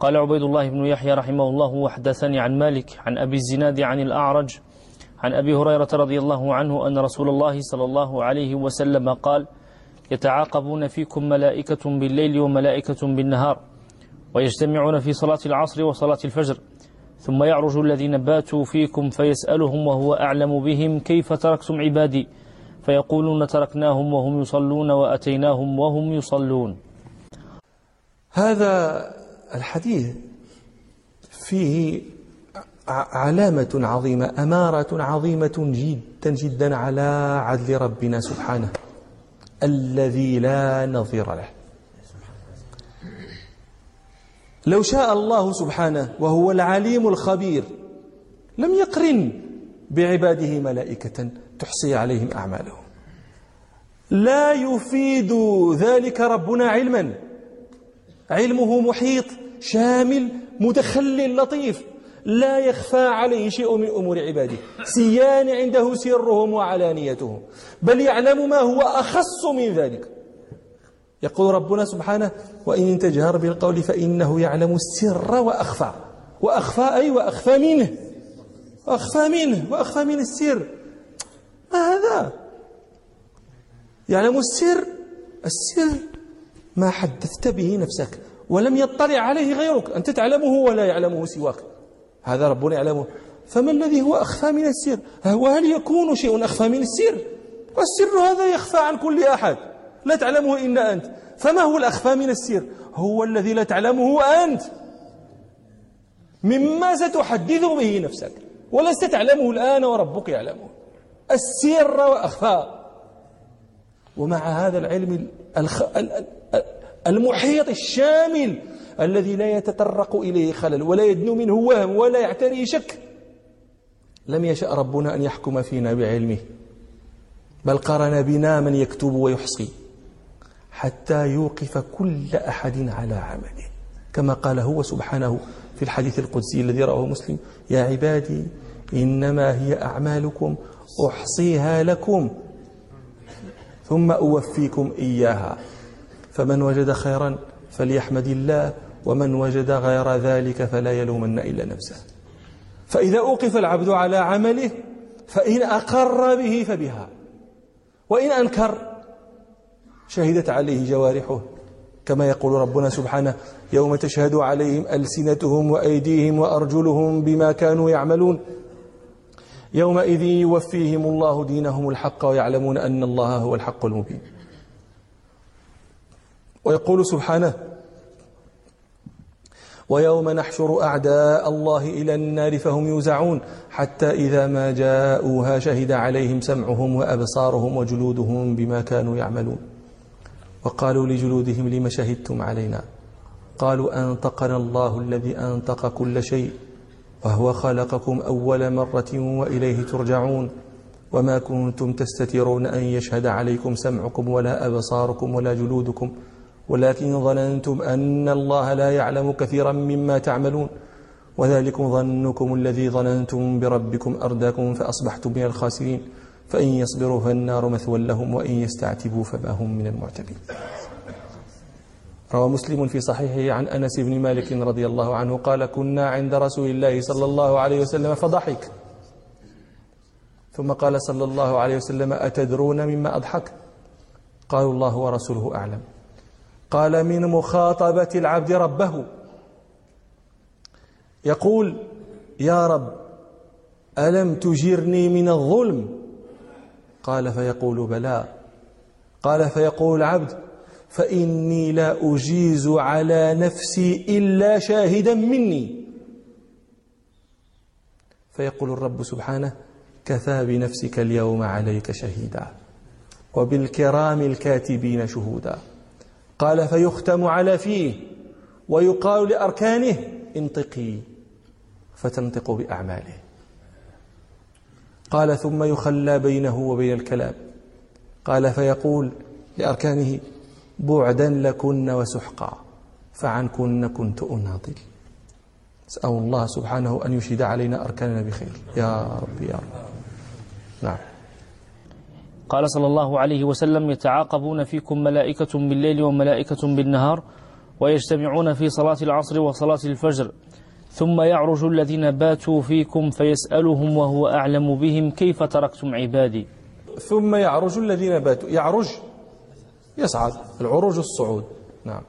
قال عبيد الله بن يحيى رحمه الله وحدثني عن مالك عن أبي الزناد عن الأعرج عن أبي هريرة رضي الله عنه أن رسول الله صلى الله عليه وسلم قال يتعاقبون فيكم ملائكة بالليل وملائكة بالنهار ويجتمعون في صلاة العصر وصلاة الفجر ثم يعرج الذين باتوا فيكم فيسألهم وهو أعلم بهم كيف تركتم عبادي فيقولون تركناهم وهم يصلون وأتيناهم وهم يصلون. هذا الحديث فيه علامة عظيمة أمارة عظيمة جدا جدا على عدل ربنا سبحانه الذي لا نظير له. لو شاء الله سبحانه وهو العليم الخبير لم يقرن بعباده ملائكة تحصي عليهم أعمالهم. لا يفيد ذلك ربنا علما. علمه محيط شامل متخلل لطيف. لا يخفى عليه شيء من أمور عباده. سيان عنده سرهم وعلانيتهم بل يعلم ما هو أخص من ذلك. يقول ربنا سبحانه وإن تجهر بالقول فإنه يعلم السر وأخفى. وأخفى أي وأخفى منه. وأخفى منه وأخفى من السر. ما هذا؟ يعلم السر؟ السر ما حدثت به نفسك ولم يطلع عليه غيرك. أنت تعلمه ولا يعلمه سواك. هذا ربنا يعلمه. فما الذي هو أخفى من السر؟ وهل يكون شيء أخفى من السر؟ والسر هذا يخفى عن كل أحد. لا تعلمه إلا أنت. فما هو الأخفى من السر؟ هو الذي لا تعلمه أنت. مما ستحدث به نفسك. ولست تعلمه الآن وربك يعلمه. السر وأخفى. ومع هذا العلم المحيط الشامل الذي لا يتطرق إليه خلل ولا يدنو منه وهم ولا يعتري شك. لم يشأ ربنا أن يحكم فينا بعلمه بل قرن بنا من يكتب ويحصي حتى يوقف كل أحد على عمله. كما قال هو سبحانه في الحديث القدسي الذي رواه مسلم يا عبادي إنما هي أعمالكم أحصيها لكم. ثم أوفيكم إياها. فمن وجد خيرا فليحمد الله ومن وجد غير ذلك فلا يلومن إلا نفسه. فإذا أوقف العبد على عمله فإن أقر به فبها. وإن أنكر شهدت عليه جوارحه. كما يقول ربنا سبحانه يوم تشهد عليهم ألسنتهم وأيديهم وأرجلهم بما كانوا يعملون. يومئذ يوفيهم الله دينهم الحق ويعلمون أن الله هو الحق المبين. ويقول سبحانه ويوم نحشر أعداء الله إلى النار فهم يوزعون حتى إذا ما جاءوها شهد عليهم سمعهم وأبصارهم وجلودهم بما كانوا يعملون. وقالوا لجلودهم لم شهدتم علينا؟ قالوا أنطقنا الله الذي أنطق كل شيء وهو خلقكم أول مرة وإليه ترجعون. وما كنتم تستترون أن يشهد عليكم سمعكم ولا أبصاركم ولا جلودكم. ولكن ظننتم أن الله لا يعلم كثيرا مما تعملون. وذلكم ظنكم الذي ظننتم بربكم أرداكم فأصبحتم من الخاسرين. فإن يصبروا فالنار مثوى لهم وإن يستعتبوا فما هم من المعتبين. روى مسلم في صحيحه عن أنس بن مالك رضي الله عنه قال كنا عند رسول الله صلى الله عليه وسلم فضحك. ثم قال صلى الله عليه وسلم أتدرون مما أضحك؟ قالوا الله ورسوله أعلم. قال من مخاطبة العبد ربه. يقول يا رب ألم تجرني من الظلم؟ قال فيقول بلى. قال فيقول العبد فإني لا أجيز على نفسي إلا شاهدا مني. فيقول الرب سبحانه كفى بنفسك اليوم عليك شهيدا وبالكرام الكاتبين شهودا. قال فيختم على فيه ويقال لأركانه انطقي فتنطق بأعماله. قال ثم يخلى بينه وبين الكلام. قال فيقول لأركانه بعدا لكن وسحقا فعنكن كنت أناضل. أسأل الله سبحانه أن يشهد علينا أركاننا بخير. يا رب يا رب. نعم. قال صلى الله عليه وسلم يتعاقبون فيكم ملائكة بالليل وملائكة بالنهار ويجتمعون في صلاة العصر وصلاة الفجر ثم يعرج الذين باتوا فيكم فيسألهم وهو أعلم بهم كيف تركتم عبادي؟ ثم يعرج الذين باتوا. يعرج. يصعد العروج الصعود. نعم.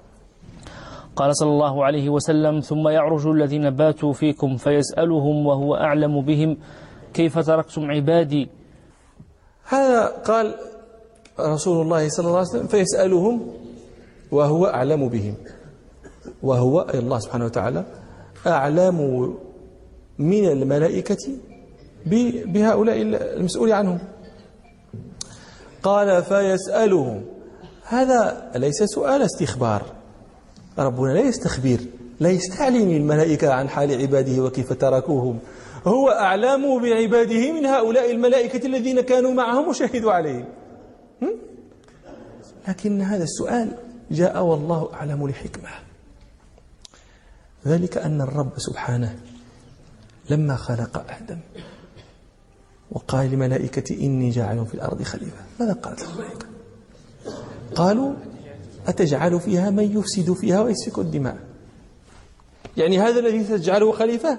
قال صلى الله عليه وسلم ثم يعرج الذين باتوا فيكم فيسألهم وهو أعلم بهم كيف تركتم عبادي؟ هذا قال رسول الله صلى الله عليه وسلم فيسألهم وهو أعلم بهم. وهو أي الله سبحانه وتعالى أعلم من الملائكة بهؤلاء المسؤول عنهم. قال فيسألهم. هذا ليس سؤال استخبار. ربنا لا يستخبر لا يستعلم الملائكة عن حال عباده وكيف تركوهم. هو أعلم بعباده من هؤلاء الملائكة الذين كانوا معهم وشهدوا عليهم. لكن هذا السؤال جاء والله أعلم لحكمة. ذلك أن الرب سبحانه لما خلق آدم وقال للملائكة إني جاعل في الأرض خليفة ماذا قالت الملائكة قالوا أتجعل فيها من يفسد فيها ويسفك الدماء. يعني هذا الذي تجعله خليفة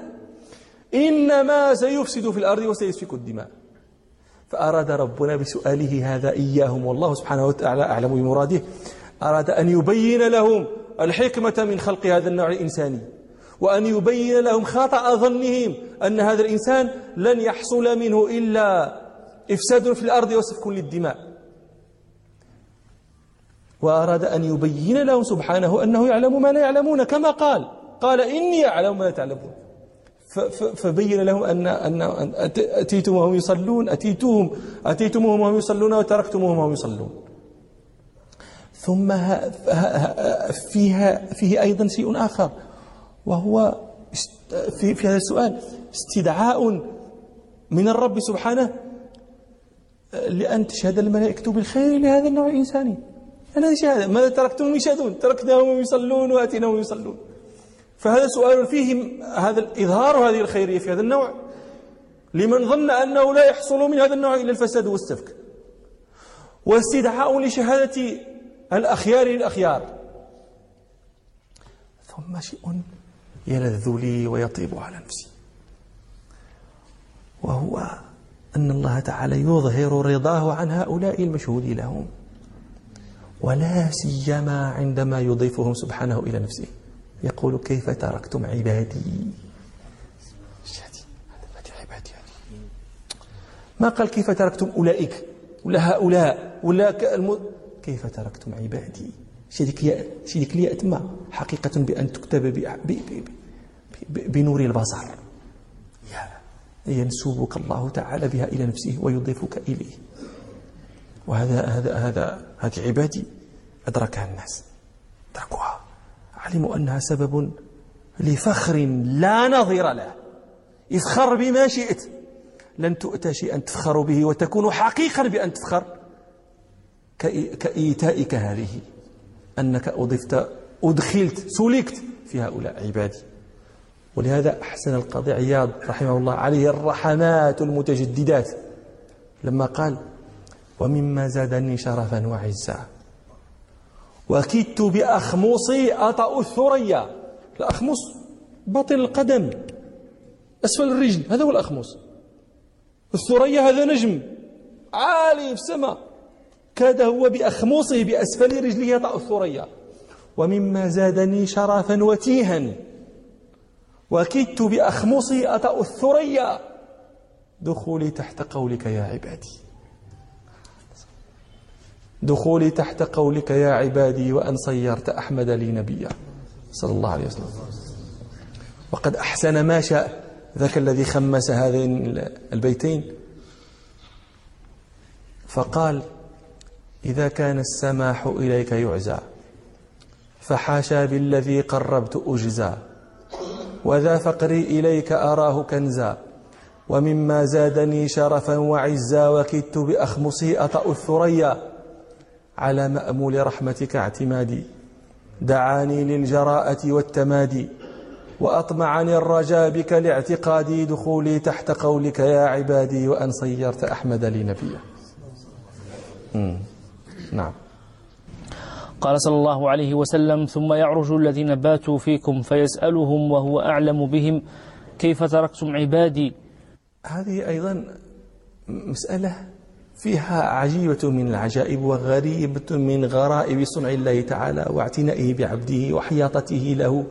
إنما سيفسد في الأرض وسيسفك الدماء. فأراد ربنا بسؤاله هذا إياهم والله سبحانه وتعالى أعلم بمراده. أراد أن يبين لهم الحكمة من خلق هذا النوع الإنساني وأن يبين لهم خطأ ظنهم أن هذا الإنسان لن يحصل منه إلا إفساد في الأرض وسفك للدماء. وأراد أن يبين لهم سبحانه أنه يعلم ما لا يعلمون كما قال قال إني أعلم ما لا تعلمون فبين لهم أن أن أتيتم وهم يصلون أتيتهم أتيتموهم وهم يصلون وتركتموهم وهم يصلون. ثم فيها فيه أيضا شيء آخر وهو في في هذا السؤال استدعاء من الرب سبحانه لأن تشهد الملائكة بالخير لهذا النوع الإنساني. هذه شهادة ماذا تركتم يشهدون؟ تركناهم يصلون وأتيناهم يصلون. فهذا سؤال فيه هذا إظهار هذه الخيرية في هذا النوع. لمن ظن أنه لا يحصل من هذا النوع إلا الفساد والسفك. واستدعاء لشهادة الأخيار للأخيار. ثم شيء يلذ لي ويطيب على نفسي. وهو أن الله تعالى يظهر رضاه عن هؤلاء المشهود لهم. ولا سيما عندما يضيفهم سبحانه إلى نفسه. يقول كيف تركتم عبادي؟ عبادي ما قال كيف تركتم أولئك؟ ولا هؤلاء؟ ولا. كيف تركتم عبادي؟ شديك شديك لي أتما حقيقة بأن تكتب ب... ب... ب... ب... بنور البصر. ينسوبك الله تعالى بها إلى نفسه ويضيفك إليه. وهذا هذا هذا هذه عبادي أدركها الناس. أدركوها. علموا أنها سبب لفخر لا نظير له. افخر بما شئت. لن تؤتى شيئا تفخر به وتكون حقيقا بأن تفخر. كإيتائك هذه. أنك أضفت أدخلت سلكت في هؤلاء عبادي. ولهذا أحسن القاضي عياض رحمه الله عليه الرحمات المتجددات. لما قال ومما زادني شرفا وعزا. وكدت بأخمصي أطأ الثريا. الأخمص باطن القدم. أسفل الرجل. هذا هو الأخمص. الثريا هذا نجم. عالي في السماء. كاد هو بأخمصه بأسفل رجله يطأ الثريا. ومما زادني شرفا وتيها. وكدت بأخمصي أطأ الثريا. دخولي تحت قولك يا عبادي. دخولي تحت قولك يا عبادي وأن صيرت أحمد لي نبيا. صلى الله عليه وسلم. وقد أحسن ما شاء. ذاك الذي خمس هذين البيتين. فقال إذا كان السماح إليك يعزى. فحاشا بالذي قربت أجزى. وذا فقري إليك أراه كنزا. ومما زادني شرفا وعزا. وكدت بأخمصي أطأ الثريا. على مأمول رحمتك اعتمادي. دعاني للجراءة والتمادي. وأطمعني الرجاء بك لاعتقادي دخولي تحت قولك يا عبادي وأن صيرت أحمد لي نبيا. نعم. قال صلى الله عليه وسلم ثم يعرج الذين باتوا فيكم فيسألهم وهو أعلم بهم كيف تركتم عبادي؟ هذه أيضا مسألة فيها عجيبة من العجائب وغريبة من غرائب صنع الله تعالى واعتنائه بعبده وحياطته له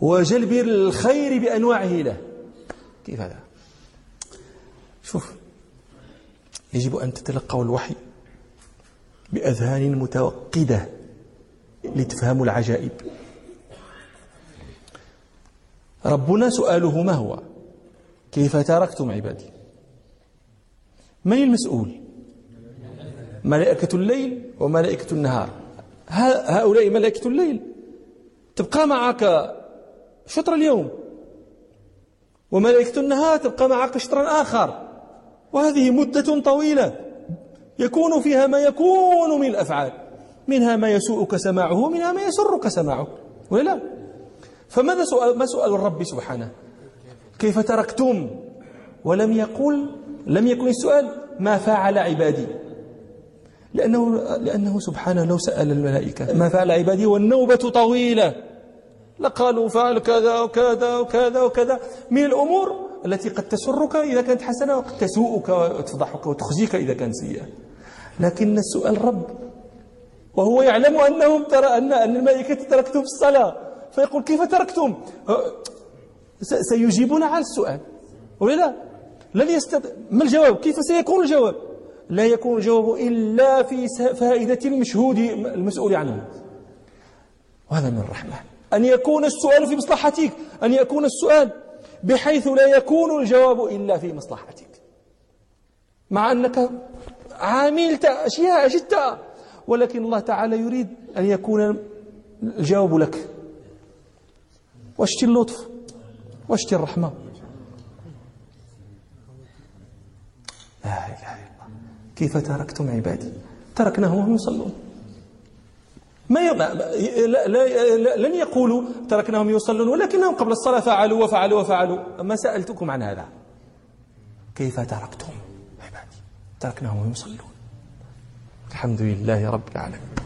وجلب الخير بأنواعه له. كيف هذا؟ شوف يجب أن تتلقوا الوحي بأذهان متوقدة لتفهموا العجائب. ربنا سؤاله ما هو؟ كيف تركتم عبادي؟ من المسؤول؟ ملائكة الليل وملائكة النهار. هؤلاء ملائكة الليل. تبقى معك شطر اليوم. وملائكة النهار تبقى معك شطرا آخر. وهذه مدة طويلة. يكون فيها ما يكون من الأفعال. منها ما يسوءك سماعه ومنها ما يسرك سماعه ولا؟ لا فماذا سؤال ما سؤال الرب سبحانه؟ كيف تركتم؟ ولم يقل لم يكن السؤال ما فعل عبادي. لأنه, لأنه سبحانه لو سأل الملائكة ما فعل عبادي والنوبة طويلة. لقالوا فعل كذا وكذا وكذا وكذا. من الأمور التي قد تسرك إذا كانت حسنة وقد تسوءك وتفضحك وتخزيك إذا كانت سيئة. لكن السؤال رب. وهو يعلم أنهم ترى أن الملائكة تركتم في الصلاة. فيقول كيف تركتم سيجيبون على السؤال. ولا لن يستطيع ما الجواب؟ كيف سيكون الجواب؟ لا يكون الجواب إلا في فائدة المشهود المسؤول عنه. وهذا من الرحمة. أن يكون السؤال في مصلحتك. أن يكون السؤال بحيث لا يكون الجواب إلا في مصلحتك. مع أنك عاملت أشياء جدا ولكن الله تعالى يريد أن يكون الجواب لك. واشتي اللطف. واشتي الرحمة. لا إله إلا الله. كيف تركتم عبادي؟ تركناهم وهم يصلون. ما ي... لا... لا... لن يقولوا تركناهم يصلون ولكنهم قبل الصلاة فعلوا وفعلوا وفعلوا. ما سألتكم عن هذا؟ كيف تركتم عبادي؟ تركناهم يصلون. الحمد لله رب العالمين.